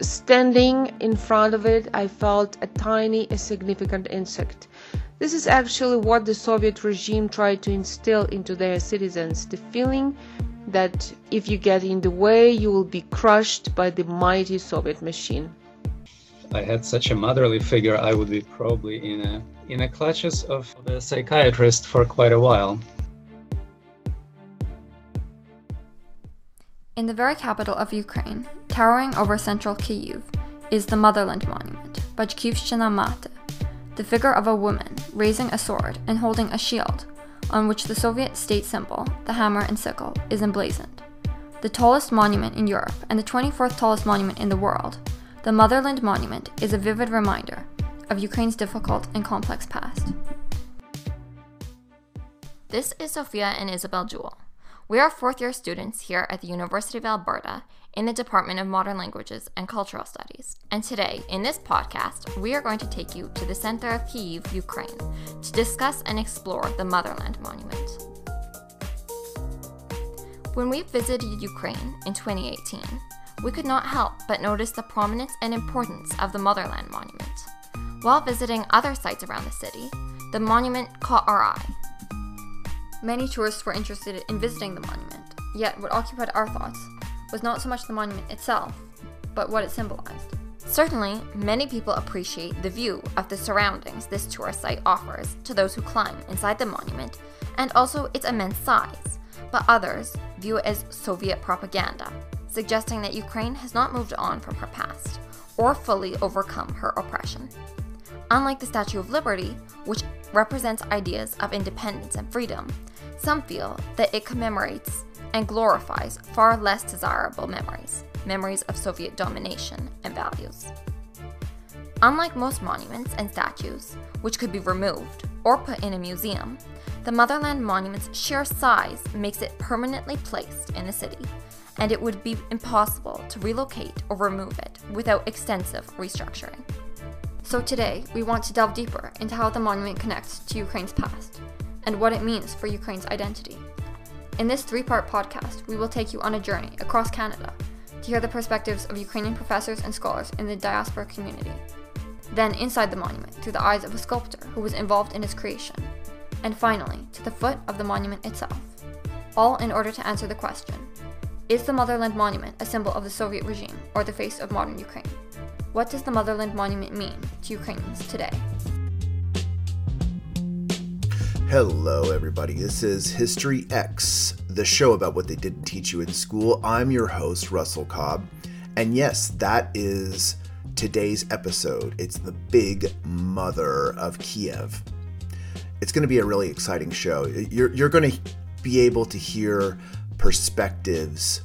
standing in front of it, I felt a tiny, insignificant insect. This is actually what the Soviet regime tried to instill into their citizens the feeling that if you get in the way, you will be crushed by the mighty Soviet machine. I had such a motherly figure, I would be probably in a in the clutches of the psychiatrist for quite a while. In the very capital of Ukraine, Towering over central Kyiv is the Motherland Monument Batkivshchyna Maty, the figure of a woman raising a sword and holding a shield on which the Soviet state symbol, the hammer and sickle, is emblazoned. The tallest monument in Europe and the 24th tallest monument in the world, the Motherland Monument is a vivid reminder of Ukraine's difficult and complex past. This is Sophia and Isabel Jewell. We are fourth year students here at the University of Alberta in the Department of Modern Languages and Cultural Studies. And today, in this podcast, we are going to take you to the center of Kyiv, Ukraine, to discuss and explore the Motherland Monument. When we visited Ukraine in 2018, we could not help but notice the prominence and importance of the Motherland Monument. While visiting other sites around the city, the monument caught our eye. Many tourists were interested in visiting the monument, yet what occupied our thoughts was not so much the monument itself, but what it symbolized. Certainly, many people appreciate the view of the surroundings this tourist site offers to those who climb inside the monument, and also its immense size, but others view it as Soviet propaganda, suggesting that Ukraine has not moved on from her past or fully overcome her oppression. Unlike the Statue of Liberty, which represents ideas of independence and freedom, some feel that it commemorates and glorifies far less desirable memories, memories of Soviet domination and values. Unlike most monuments and statues, which could be removed or put in a museum, the Motherland Monument's sheer size makes it permanently placed in the city, and it would be impossible to relocate or remove it without extensive restructuring. So today, we want to delve deeper into how the monument connects to Ukraine's past and what it means for Ukraine's identity. In this three part podcast, we will take you on a journey across Canada to hear the perspectives of Ukrainian professors and scholars in the diaspora community. Then, inside the monument through the eyes of a sculptor who was involved in its creation. And finally, to the foot of the monument itself. All in order to answer the question Is the Motherland Monument a symbol of the Soviet regime or the face of modern Ukraine? What does the Motherland Monument mean to Ukrainians today? Hello, everybody. This is History X, the show about what they didn't teach you in school. I'm your host, Russell Cobb. And yes, that is today's episode. It's the big mother of Kiev. It's going to be a really exciting show. You're, you're going to be able to hear perspectives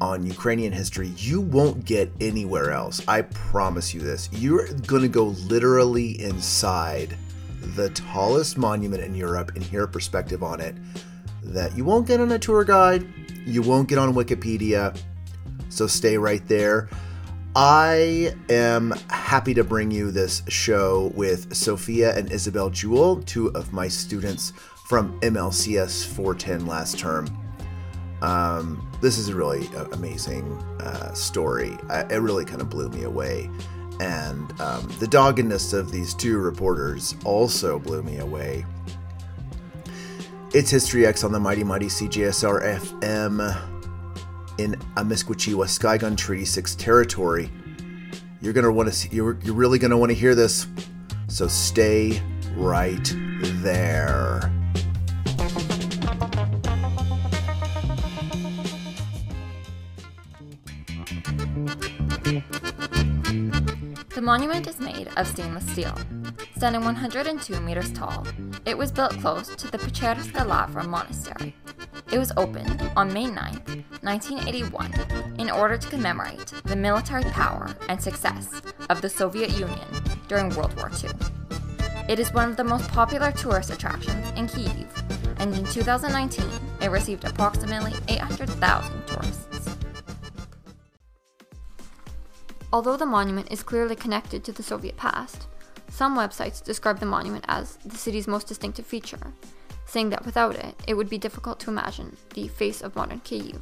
on Ukrainian history you won't get anywhere else. I promise you this. You're going to go literally inside the tallest monument in Europe and hear a perspective on it that you won't get on a tour guide, you won't get on Wikipedia. So stay right there. I am happy to bring you this show with Sophia and Isabel Jewell, two of my students from MLCS 410 last term. Um, this is a really amazing uh, story. I, it really kind of blew me away and um, the doggedness of these two reporters also blew me away. It's History X on the mighty mighty CJSR FM in Amiskwaciwâskahikan Treaty 6 territory. You're gonna want to. You're, you're really gonna want to hear this, so stay right there. Monument is made of stainless steel. Standing 102 meters tall, it was built close to the Pecherska Lavra Monastery. It was opened on May 9, 1981, in order to commemorate the military power and success of the Soviet Union during World War II. It is one of the most popular tourist attractions in Kyiv, and in 2019, it received approximately 800,000 tourists. Although the monument is clearly connected to the Soviet past, some websites describe the monument as the city's most distinctive feature, saying that without it, it would be difficult to imagine the face of modern Kyiv.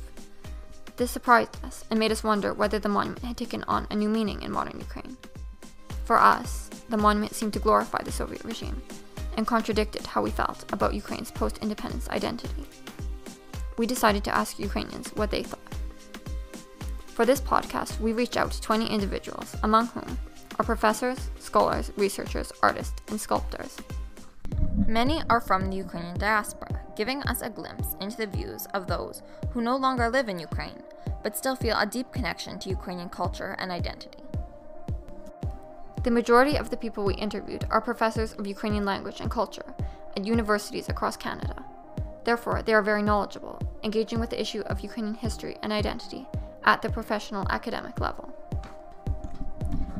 This surprised us and made us wonder whether the monument had taken on a new meaning in modern Ukraine. For us, the monument seemed to glorify the Soviet regime and contradicted how we felt about Ukraine's post independence identity. We decided to ask Ukrainians what they thought. For this podcast, we reached out to 20 individuals, among whom are professors, scholars, researchers, artists, and sculptors. Many are from the Ukrainian diaspora, giving us a glimpse into the views of those who no longer live in Ukraine, but still feel a deep connection to Ukrainian culture and identity. The majority of the people we interviewed are professors of Ukrainian language and culture at universities across Canada. Therefore, they are very knowledgeable, engaging with the issue of Ukrainian history and identity at the professional academic level.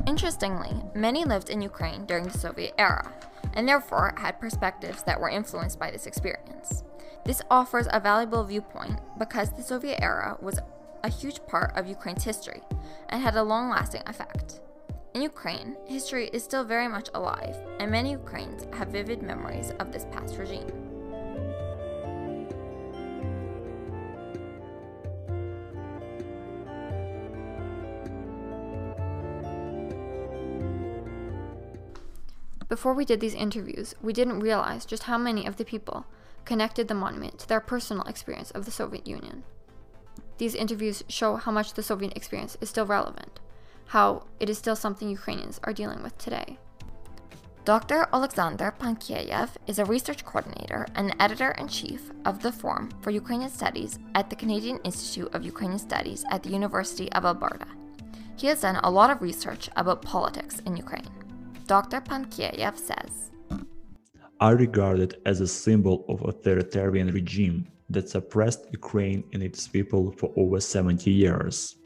Interestingly, many lived in Ukraine during the Soviet era, and therefore had perspectives that were influenced by this experience. This offers a valuable viewpoint because the Soviet era was a huge part of Ukraine's history and had a long lasting effect. In Ukraine, history is still very much alive, and many Ukrainians have vivid memories of this past regime. Before we did these interviews, we didn't realize just how many of the people connected the monument to their personal experience of the Soviet Union. These interviews show how much the Soviet experience is still relevant, how it is still something Ukrainians are dealing with today. Dr. Alexander Pankieiev is a research coordinator and editor in chief of the Forum for Ukrainian Studies at the Canadian Institute of Ukrainian Studies at the University of Alberta. He has done a lot of research about politics in Ukraine. Dr. Pankieiev says I regard it as a symbol of authoritarian regime that suppressed Ukraine and its people for over 70 years.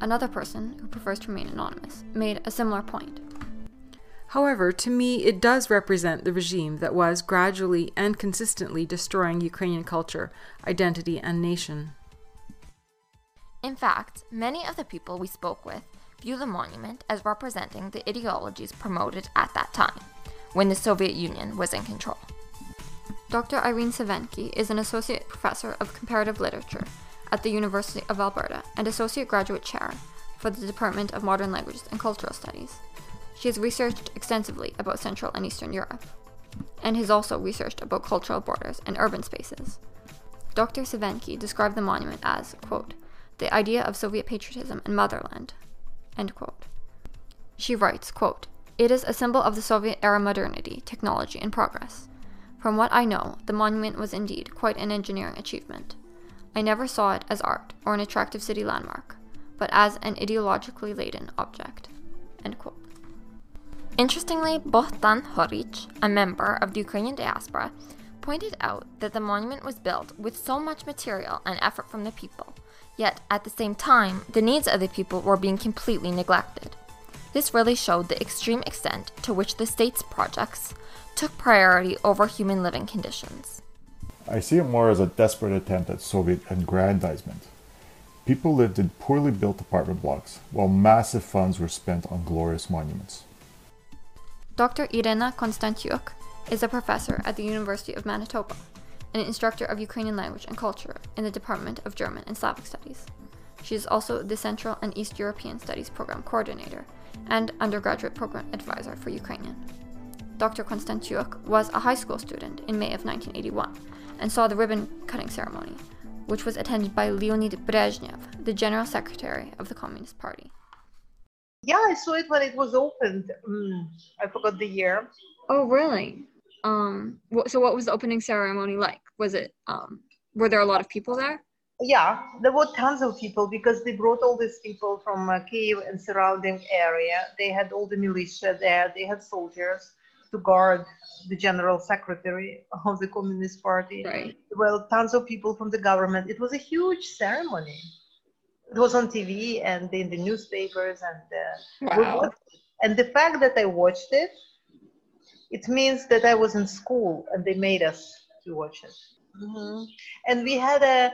Another person, who prefers to remain anonymous, made a similar point. However, to me, it does represent the regime that was gradually and consistently destroying Ukrainian culture, identity, and nation. In fact, many of the people we spoke with view the monument as representing the ideologies promoted at that time, when the Soviet Union was in control. Dr. Irene Sywenky is an associate professor of comparative literature at the University of Alberta and associate graduate chair for the Department of Modern Languages and Cultural Studies. She has researched extensively about Central and Eastern Europe, and has also researched about cultural borders and urban spaces. Dr. Sywenky described the monument as, quote, the idea of Soviet patriotism and motherland, End quote. She writes, quote, It is a symbol of the Soviet era modernity, technology, and progress. From what I know, the monument was indeed quite an engineering achievement. I never saw it as art or an attractive city landmark, but as an ideologically laden object. End quote. Interestingly, Bohdan Horich, a member of the Ukrainian diaspora, pointed out that the monument was built with so much material and effort from the people Yet, at the same time, the needs of the people were being completely neglected. This really showed the extreme extent to which the state's projects took priority over human living conditions. I see it more as a desperate attempt at Soviet aggrandizement. People lived in poorly built apartment blocks, while massive funds were spent on glorious monuments. Dr. Irena Konstantiuk is a professor at the University of Manitoba an instructor of Ukrainian language and culture in the Department of German and Slavic Studies. She is also the Central and East European Studies Program Coordinator and Undergraduate Program Advisor for Ukrainian. Dr. Konstantiuk was a high school student in May of 1981 and saw the ribbon cutting ceremony, which was attended by Leonid Brezhnev, the General Secretary of the Communist Party. Yeah, I saw it when it was opened. Mm, I forgot the year. Oh, really? Um, so what was the opening ceremony like? Was it, um, were there a lot of people there? Yeah, there were tons of people because they brought all these people from uh, Kiev and surrounding area. They had all the militia there. They had soldiers to guard the general secretary of the Communist Party. Right. Well, tons of people from the government. It was a huge ceremony. It was on TV and in the newspapers, and uh, wow. and the fact that I watched it it means that I was in school and they made us to watch it. Mm-hmm. And we had a,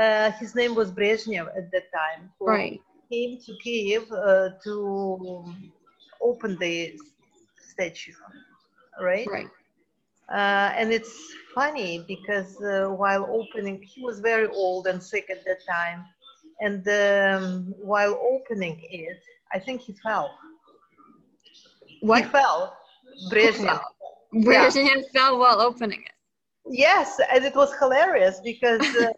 uh, his name was Brezhnev at that time, who right. came to Kiev uh, to open the statue, right? Right. Uh, and it's funny because uh, while opening, he was very old and sick at that time. And um, while opening it, I think he fell. What? He fell. Brezhnev. Brezhnev fell while opening it. Yes, and it was hilarious because uh,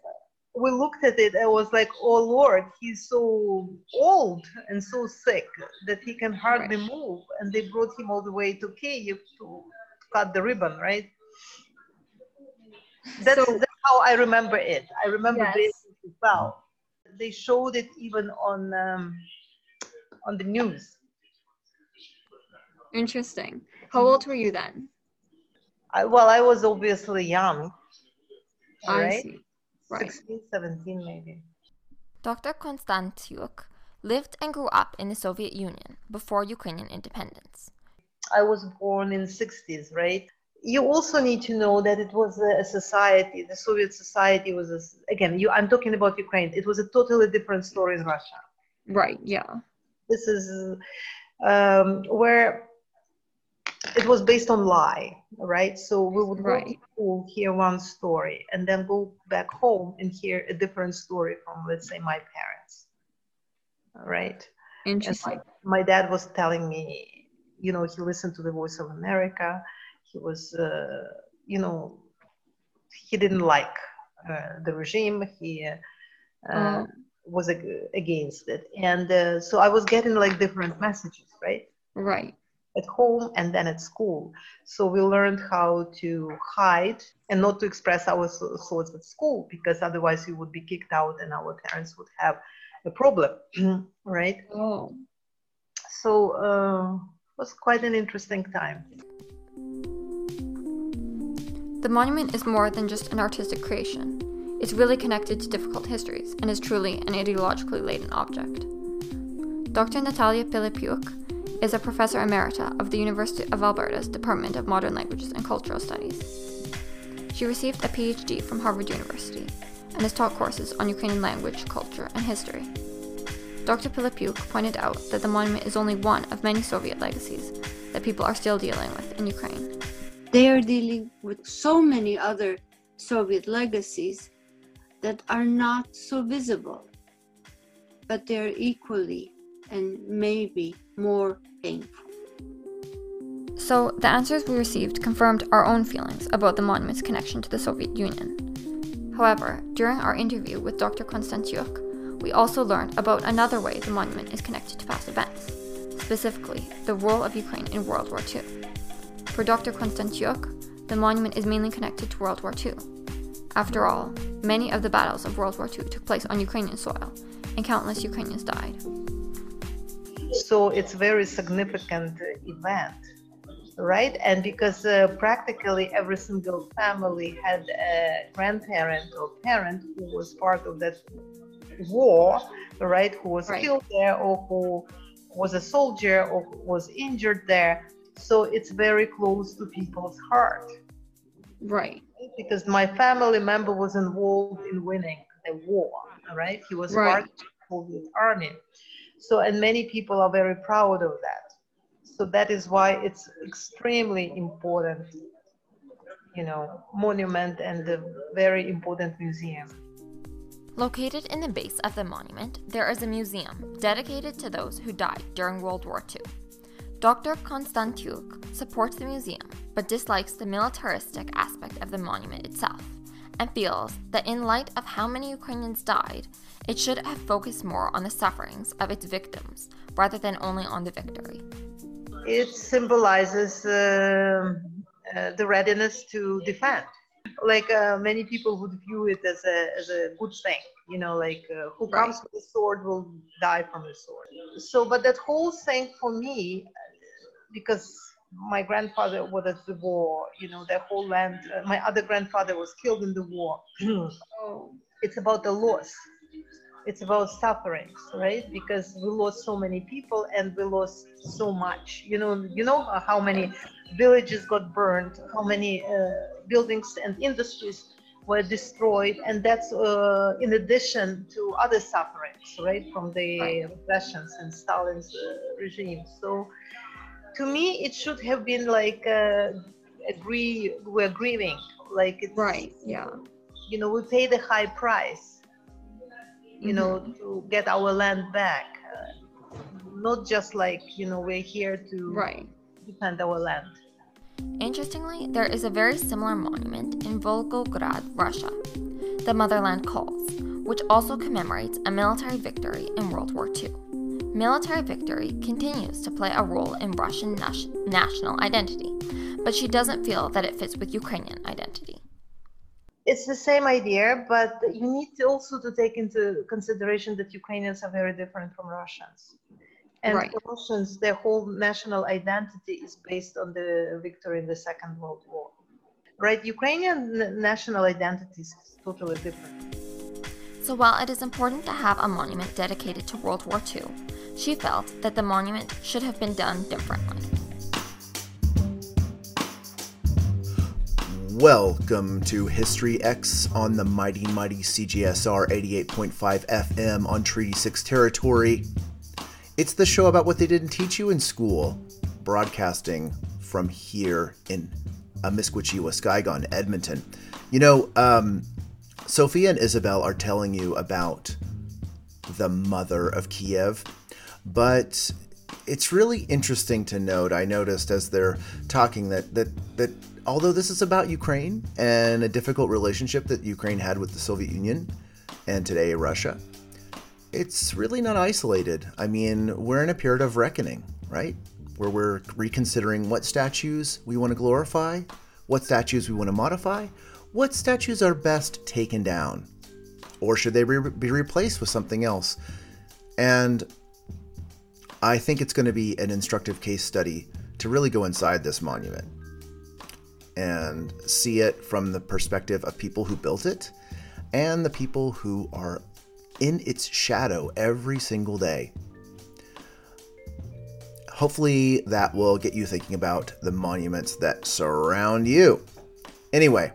we looked at it and was like, "Oh Lord, he's so old and so sick that he can hardly Right. move." And they brought him all the way to Kiev to cut the ribbon, right? That's, So- that's how I remember it. I remember Yes. Fell. They showed it even on um, on the news. Interesting. How old were you then? I, well, I was obviously young, I right? see. Right. 16, 17 maybe. Dr. Konstantiuk lived and grew up in the Soviet Union before Ukrainian independence. I was born in the 60s, right? You also need to know that it was a, a society, the Soviet society was, a, again, you, I'm talking about Ukraine. It was a totally different story in Russia. Right. Yeah. This is um, where it was based on lie, right? So we would go to school, hear one story, and then go back home and hear a different story from, let's say, my parents, right? Interesting. my, my dad was telling me, you know, he listened to the Voice of America. He was, uh, you know, he didn't like uh, the regime. He uh, Oh. was ag- against it, and uh, so I was getting like different messages, right? Right. At home and then at school. So we learned how to hide and not to express our thoughts at school because otherwise we would be kicked out and our parents would have a problem, right? Oh. So uh, it was quite an interesting time. The monument is more than just an artistic creation. It's really connected to difficult histories and is truly an ideologically laden object. Dr. Natalia Pylypiuk is a professor emerita of the University of Alberta's Department of Modern Languages and Cultural Studies. She received a PhD from Harvard University and has taught courses on Ukrainian language, culture, and history. Dr. Pylypiuk pointed out that the monument is only one of many Soviet legacies that people are still dealing with in Ukraine. they are dealing with so many other Soviet legacies that are not so visible, but they're equally and maybe more painful. So, the answers we received confirmed our own feelings about the monument's connection to the Soviet Union. However, during our interview with Dr. Konstantiuk, we also learned about another way the monument is connected to past events, specifically the role of Ukraine in World War II. For Dr. Konstantiuk, the monument is mainly connected to World War II. After all, many of the battles of World War II took place on Ukrainian soil, and countless Ukrainians died. So it's very significant event, right? And because uh, practically every single family had a grandparent or parent who was part of that war, right? Who was Right. killed there or who was a soldier or was injured there. So it's very close to people's heart. Right. because my family member was involved in winning the war, right? He was Right. part of the Soviet army. So, and many people are very proud of that. So that is why it's extremely important, you know, monument and a very important museum. Located in the base of the monument, there is a museum dedicated to those who died during World War II. Dr. Konstantiuk supports the museum but dislikes the militaristic aspect of the monument itself and feels that in light of how many Ukrainians died, it should have focused more on the sufferings of its victims rather than only on the victory. It symbolizes um uh, the readiness to defend. Like uh, many people would view it as a, as a good thing, you know, like uh, who Right. comes with a sword will die from the sword. So, but that whole thing for me, because my grandfather was at the war, you know, the whole land, uh, my other grandfather was killed in the war. Oh. it's about the loss it's about sufferings right because we lost so many people and we lost so much you know you know how many villages got burned how many uh, buildings and industries were destroyed and that's uh, in addition to other sufferings right from the Right. repressions and stalin's uh, regime so to me it should have been like uh, agree we're grieving like it's Right. Yeah. you know we pay the high price you know Mm-hmm. to get our land back uh, not just like you know we're here to Right. defend our land Interestingly, there is a very similar monument in Volgograd, Russia, the Motherland Calls, which also commemorates a military victory in World War II. Military victory continues to play a role in Russian nas- national identity, but she doesn't feel that it fits with Ukrainian identity. it's the same idea but you need to also to take into consideration that ukrainians are very different from russians and Right. russians their whole national identity is based on the victory in the second world war right ukrainian n- national identity is totally different So while it is important to have a monument dedicated to World War II, she felt that the monument should have been done differently. Welcome to History X on the mighty, mighty CJSR 88.5 FM on Treaty 6 territory. It's the show about what they didn't teach you in school, broadcasting from here in Amiskwaciwa, Skygon, Edmonton. You know, um, Sophia and Isabel are telling you about the mother of Kiev, but it's really interesting to note. I noticed as they're talking that that that although this is about Ukraine and a difficult relationship that Ukraine had with the Soviet Union and today Russia, it's really not isolated. I mean, we're in a period of reckoning, right? Where we're reconsidering what statues we want to glorify, what statues we want to modify, what statues are best taken down, or should they re- be replaced with something else? And I think it's going to be an instructive case study to really go inside this monument and see it from the perspective of people who built it and the people who are in its shadow every single day. Hopefully, that will get you thinking about the monuments that surround you. Anyway,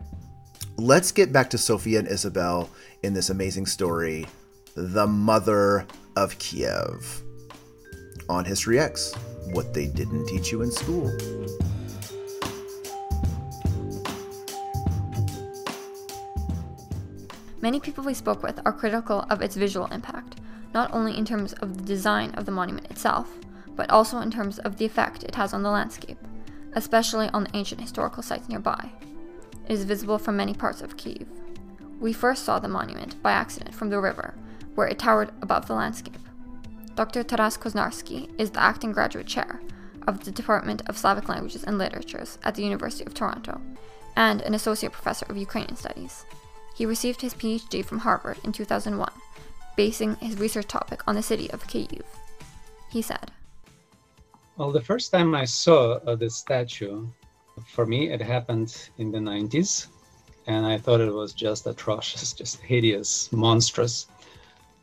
let's get back to Sophia and Isabel in this amazing story The Mother of Kiev on History X What They Didn't Teach You in School. Many people we spoke with are critical of its visual impact, not only in terms of the design of the monument itself, but also in terms of the effect it has on the landscape, especially on the ancient historical sites nearby. Is visible from many parts of Kiev. We first saw the monument by accident from the river, where it towered above the landscape. Dr. Taras Koznarsky is the acting graduate chair of the Department of Slavic Languages and Literatures at the University of Toronto and an associate professor of Ukrainian studies. He received his PhD from Harvard in 2001, basing his research topic on the city of Kyiv. He said, Well, the first time I saw uh, this statue, for me, it happened in the 90s, and I thought it was just atrocious, just hideous, monstrous.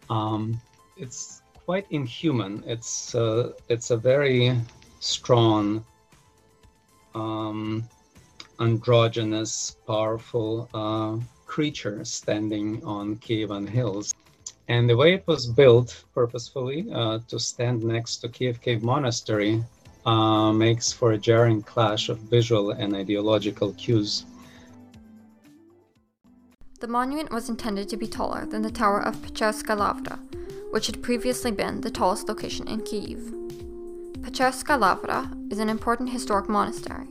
Um, it's quite inhuman. It's uh, it's a very strong, um, androgynous, powerful uh, creature standing on Kievan hills. And the way it was built purposefully uh, to stand next to Kiev Cave Monastery uh, makes for a jarring clash of visual and ideological cues. The monument was intended to be taller than the Tower of Pecherska Lavra, which had previously been the tallest location in Kyiv. Pecherska Lavra is an important historic monastery,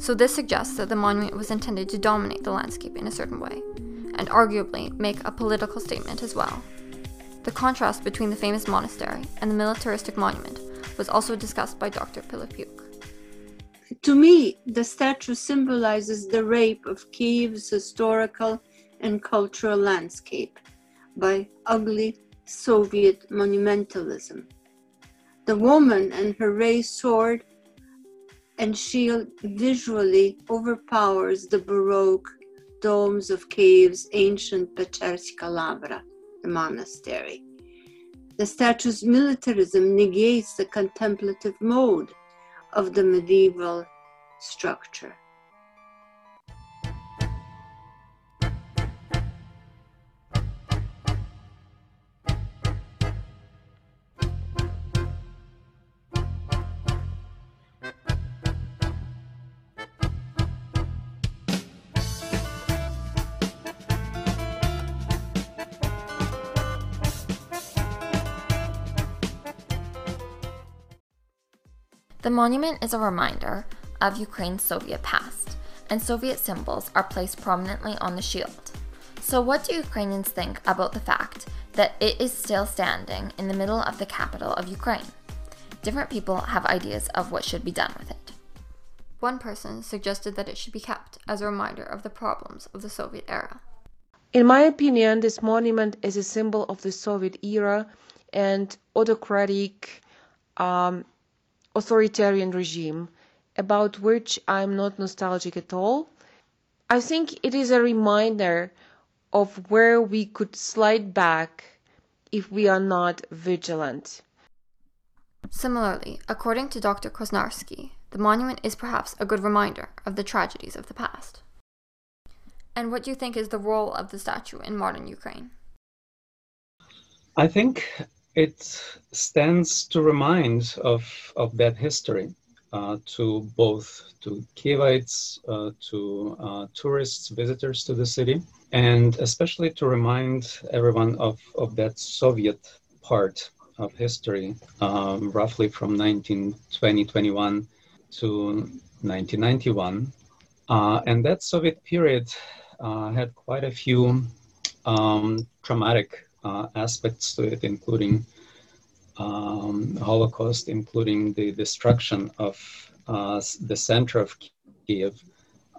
so this suggests that the monument was intended to dominate the landscape in a certain way, and arguably make a political statement as well. The contrast between the famous monastery and the militaristic monument was also discussed by Dr. Pylypiuk. To me, the statue symbolizes the rape of Kiev's historical and cultural landscape by ugly Soviet monumentalism. The woman and her raised sword and shield visually overpowers the Baroque domes of Kiev's ancient Pecherska Lavra, the monastery. The statue's militarism negates the contemplative mode of the medieval structure. Monument is a reminder of Ukraine's Soviet past, and Soviet symbols are placed prominently on the shield. So, what do Ukrainians think about the fact that it is still standing in the middle of the capital of Ukraine? Different people have ideas of what should be done with it. One person suggested that it should be kept as a reminder of the problems of the Soviet era. In my opinion, this monument is a symbol of the Soviet era and autocratic, um, authoritarian regime about which I'm not nostalgic at all. I think it is a reminder of where we could slide back if we are not vigilant. Similarly, according to Dr. Koznarsky, the monument is perhaps a good reminder of the tragedies of the past. And what do you think is the role of the statue in modern Ukraine? I think it stands to remind of, of that history uh, to both to Kievites, uh, to uh, tourists, visitors to the city, and especially to remind everyone of, of that Soviet part of history, um, roughly from 1920-21 to 1991. Uh, and that Soviet period uh, had quite a few um, traumatic uh, aspects to it, including um, Holocaust, including the destruction of uh, the center of Kiev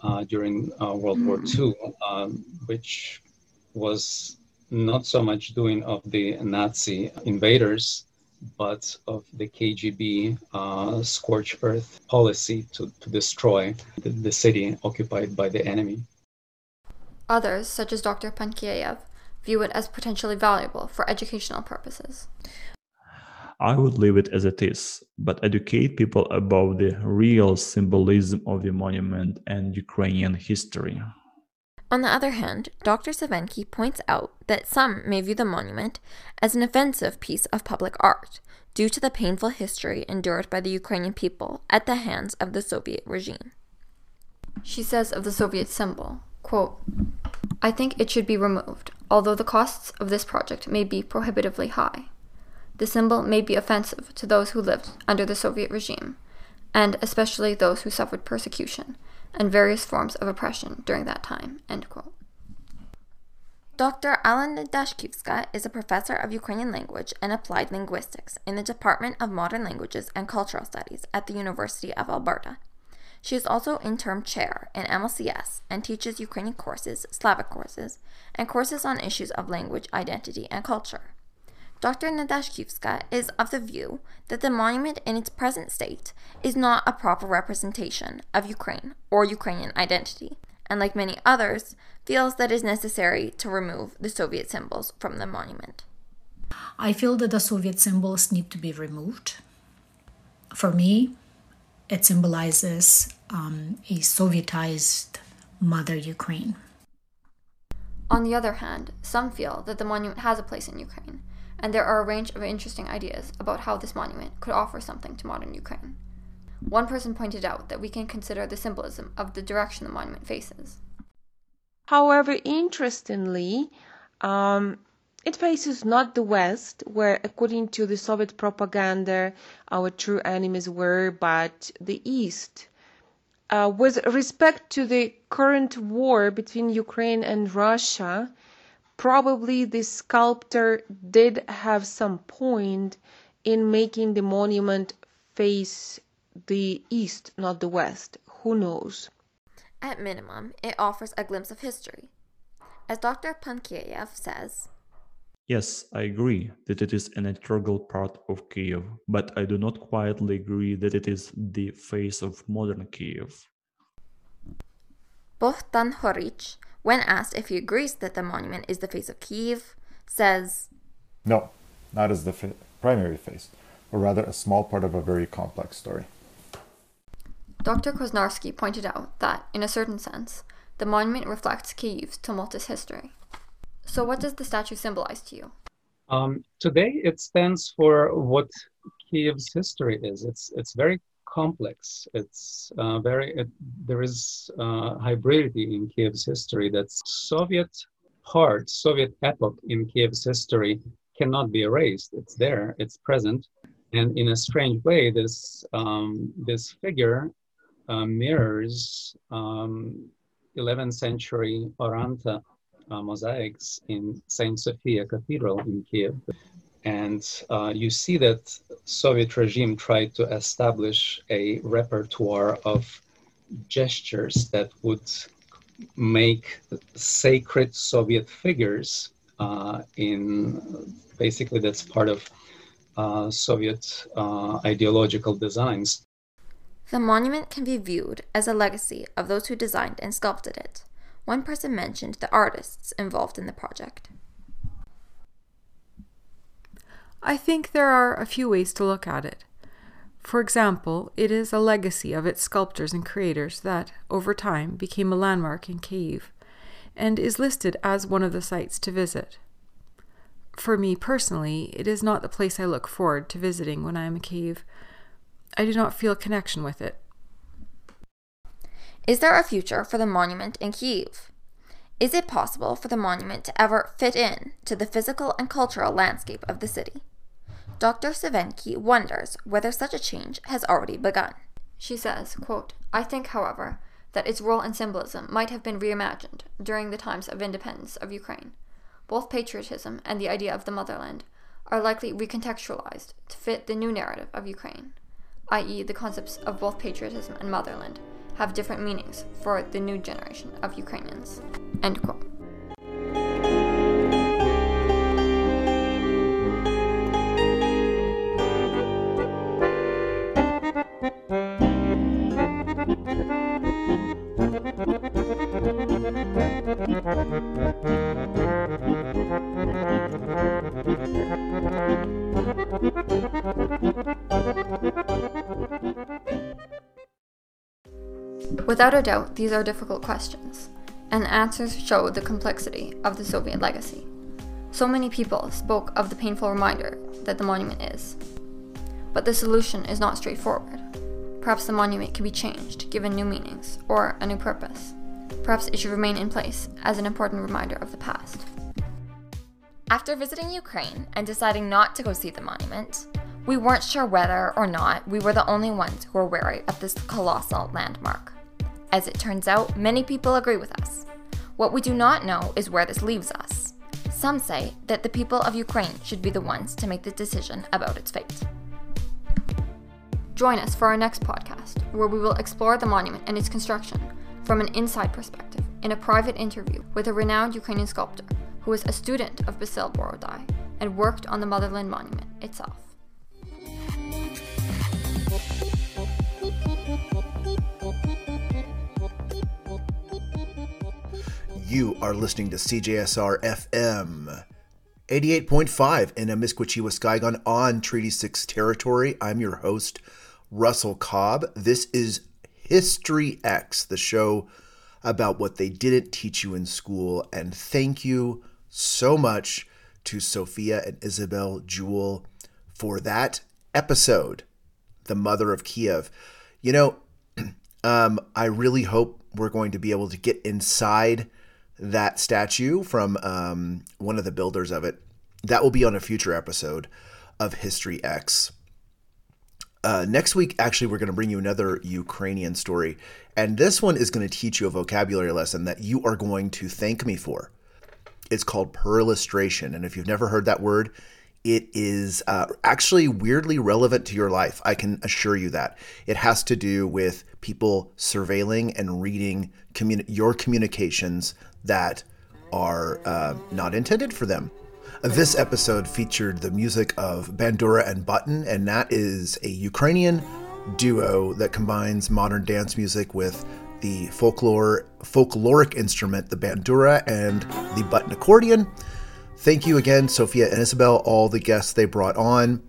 uh, during uh, World mm. War II, um, which was not so much doing of the Nazi invaders, but of the KGB uh, scorch earth policy to, to destroy the, the city occupied by the enemy. Others, such as Dr. Pankiev, view it as potentially valuable for educational purposes. I would leave it as it is, but educate people about the real symbolism of the monument and Ukrainian history. On the other hand, Dr. Sywenky points out that some may view the monument as an offensive piece of public art due to the painful history endured by the Ukrainian people at the hands of the Soviet regime. She says of the Soviet symbol, quote, I think it should be removed, although the costs of this project may be prohibitively high. The symbol may be offensive to those who lived under the Soviet regime, and especially those who suffered persecution and various forms of oppression during that time. Dr. Alla Nedashkivska is a professor of Ukrainian language and applied linguistics in the Department of Modern Languages and Cultural Studies at the University of Alberta. She is also interim chair in MLCS and teaches Ukrainian courses, Slavic courses, and courses on issues of language, identity, and culture. Dr. Nedashkivska is of the view that the monument in its present state is not a proper representation of Ukraine or Ukrainian identity, and like many others, feels that it is necessary to remove the Soviet symbols from the monument. I feel that the Soviet symbols need to be removed. For me, it symbolizes um, a Sovietized Mother Ukraine. On the other hand, some feel that the monument has a place in Ukraine and there are a range of interesting ideas about how this monument could offer something to modern Ukraine. One person pointed out that we can consider the symbolism of the direction the monument faces. However, interestingly, um, it faces not the West, where, according to the Soviet propaganda, our true enemies were, but the East. Uh, with respect to the current war between Ukraine and Russia, Probably the sculptor did have some point in making the monument face the east, not the west. Who knows? At minimum, it offers a glimpse of history. As Dr. Pankiev says, Yes, I agree that it is an integral part of Kiev, but I do not quietly agree that it is the face of modern Kiev. Bohdan Horich when asked if he agrees that the monument is the face of Kiev, says, No, not as the fa- primary face, but rather a small part of a very complex story. Dr. Koznarsky pointed out that, in a certain sense, the monument reflects Kiev's tumultuous history. So, what does the statue symbolize to you? Um, today, it stands for what Kiev's history is. It's it's very complex. It's uh, very, it, there is uh, hybridity in Kiev's history that Soviet part, Soviet epoch in Kiev's history cannot be erased. It's there, it's present. And in a strange way, this, um, this figure uh, mirrors um, 11th century Oranta mosaics in Saint Sophia Cathedral in Kiev. And uh, you see that Soviet regime tried to establish a repertoire of gestures that would make sacred Soviet figures uh, in basically that's part of uh, Soviet uh, ideological designs. The monument can be viewed as a legacy of those who designed and sculpted it. One person mentioned the artists involved in the project. I think there are a few ways to look at it. For example, it is a legacy of its sculptors and creators that, over time, became a landmark in Kyiv and is listed as one of the sites to visit. For me personally, it is not the place I look forward to visiting when I am in Kyiv. I do not feel a connection with it. Is there a future for the monument in Kyiv? Is it possible for the monument to ever fit in to the physical and cultural landscape of the city? Dr. Sywenky wonders whether such a change has already begun. She says, quote, I think, however, that its role and symbolism might have been reimagined during the times of independence of Ukraine. Both patriotism and the idea of the motherland are likely recontextualized to fit the new narrative of Ukraine, i.e., the concepts of both patriotism and motherland have different meanings for the new generation of Ukrainians. End quote. Without a doubt, these are difficult questions, and answers show the complexity of the Soviet legacy. So many people spoke of the painful reminder that the monument is. But the solution is not straightforward. Perhaps the monument can be changed, given new meanings, or a new purpose. Perhaps it should remain in place as an important reminder of the past. After visiting Ukraine and deciding not to go see the monument, we weren't sure whether or not we were the only ones who were wary of this colossal landmark. As it turns out, many people agree with us. What we do not know is where this leaves us. Some say that the people of Ukraine should be the ones to make the decision about its fate. Join us for our next podcast, where we will explore the monument and its construction from an inside perspective in a private interview with a renowned Ukrainian sculptor who was a student of Basil Borodai and worked on the Motherland Monument itself. You are listening to CJSR FM 88.5 in Amiskwaciwâskahikan on Treaty 6 territory. I'm your host, Russell Cobb. This is History X, the show about what they didn't teach you in school. And thank you so much to Sophia and Isabel Jewell for that episode, The Mother of Kiev. You know, um, I really hope we're going to be able to get inside that statue from um, one of the builders of it. That will be on a future episode of History X. Uh, next week, actually, we're going to bring you another Ukrainian story. And this one is going to teach you a vocabulary lesson that you are going to thank me for. It's called perlustration. And if you've never heard that word, it is uh, actually weirdly relevant to your life. I can assure you that. It has to do with people surveilling and reading communi- your communications that are uh, not intended for them. This episode featured the music of Bandura and Button, and that is a Ukrainian duo that combines modern dance music with the folklore folkloric instrument, the bandura, and the button accordion. Thank you again, Sophia and Isabel, all the guests they brought on.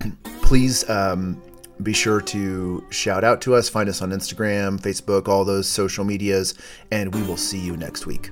Please um, be sure to shout out to us, find us on Instagram, Facebook, all those social medias, and we will see you next week.